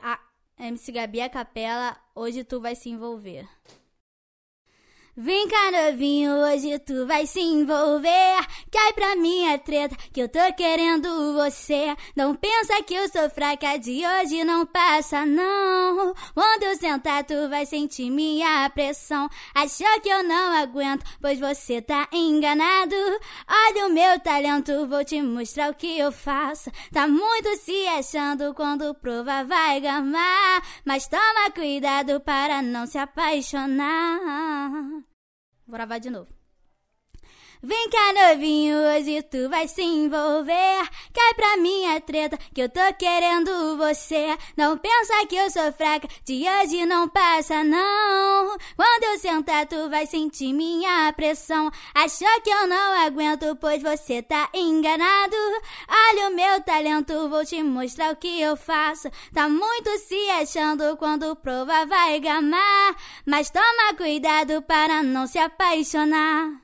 A, MC Gabi a capela, hoje tu vai se envolver. Vem cá, novinho, hoje tu vai se envolver. Cai pra minha treta, que eu tô querendo você. Não pensa que eu sou fraca, de hoje não passa, não. Quando eu sentar, tu vai sentir minha pressão. Achou que eu não aguento, pois você tá enganado. Olha o meu talento, vou te mostrar o que eu faço. Tá muito se achando quando prova vai gamar. Mas toma cuidado para não se apaixonar. Vou gravar de novo. Vem cá, novinho, hoje tu vai se envolver. Cai pra minha treta, que eu tô querendo você. Não pensa que eu sou fraca, de hoje não passa, não. Quando eu sentar, tu vai sentir minha pressão. Achou que eu não aguento, pois você tá enganado. Olha o meu talento, vou te mostrar o que eu faço. Tá muito se achando quando prova vai gamar. Mas toma cuidado para não se apaixonar.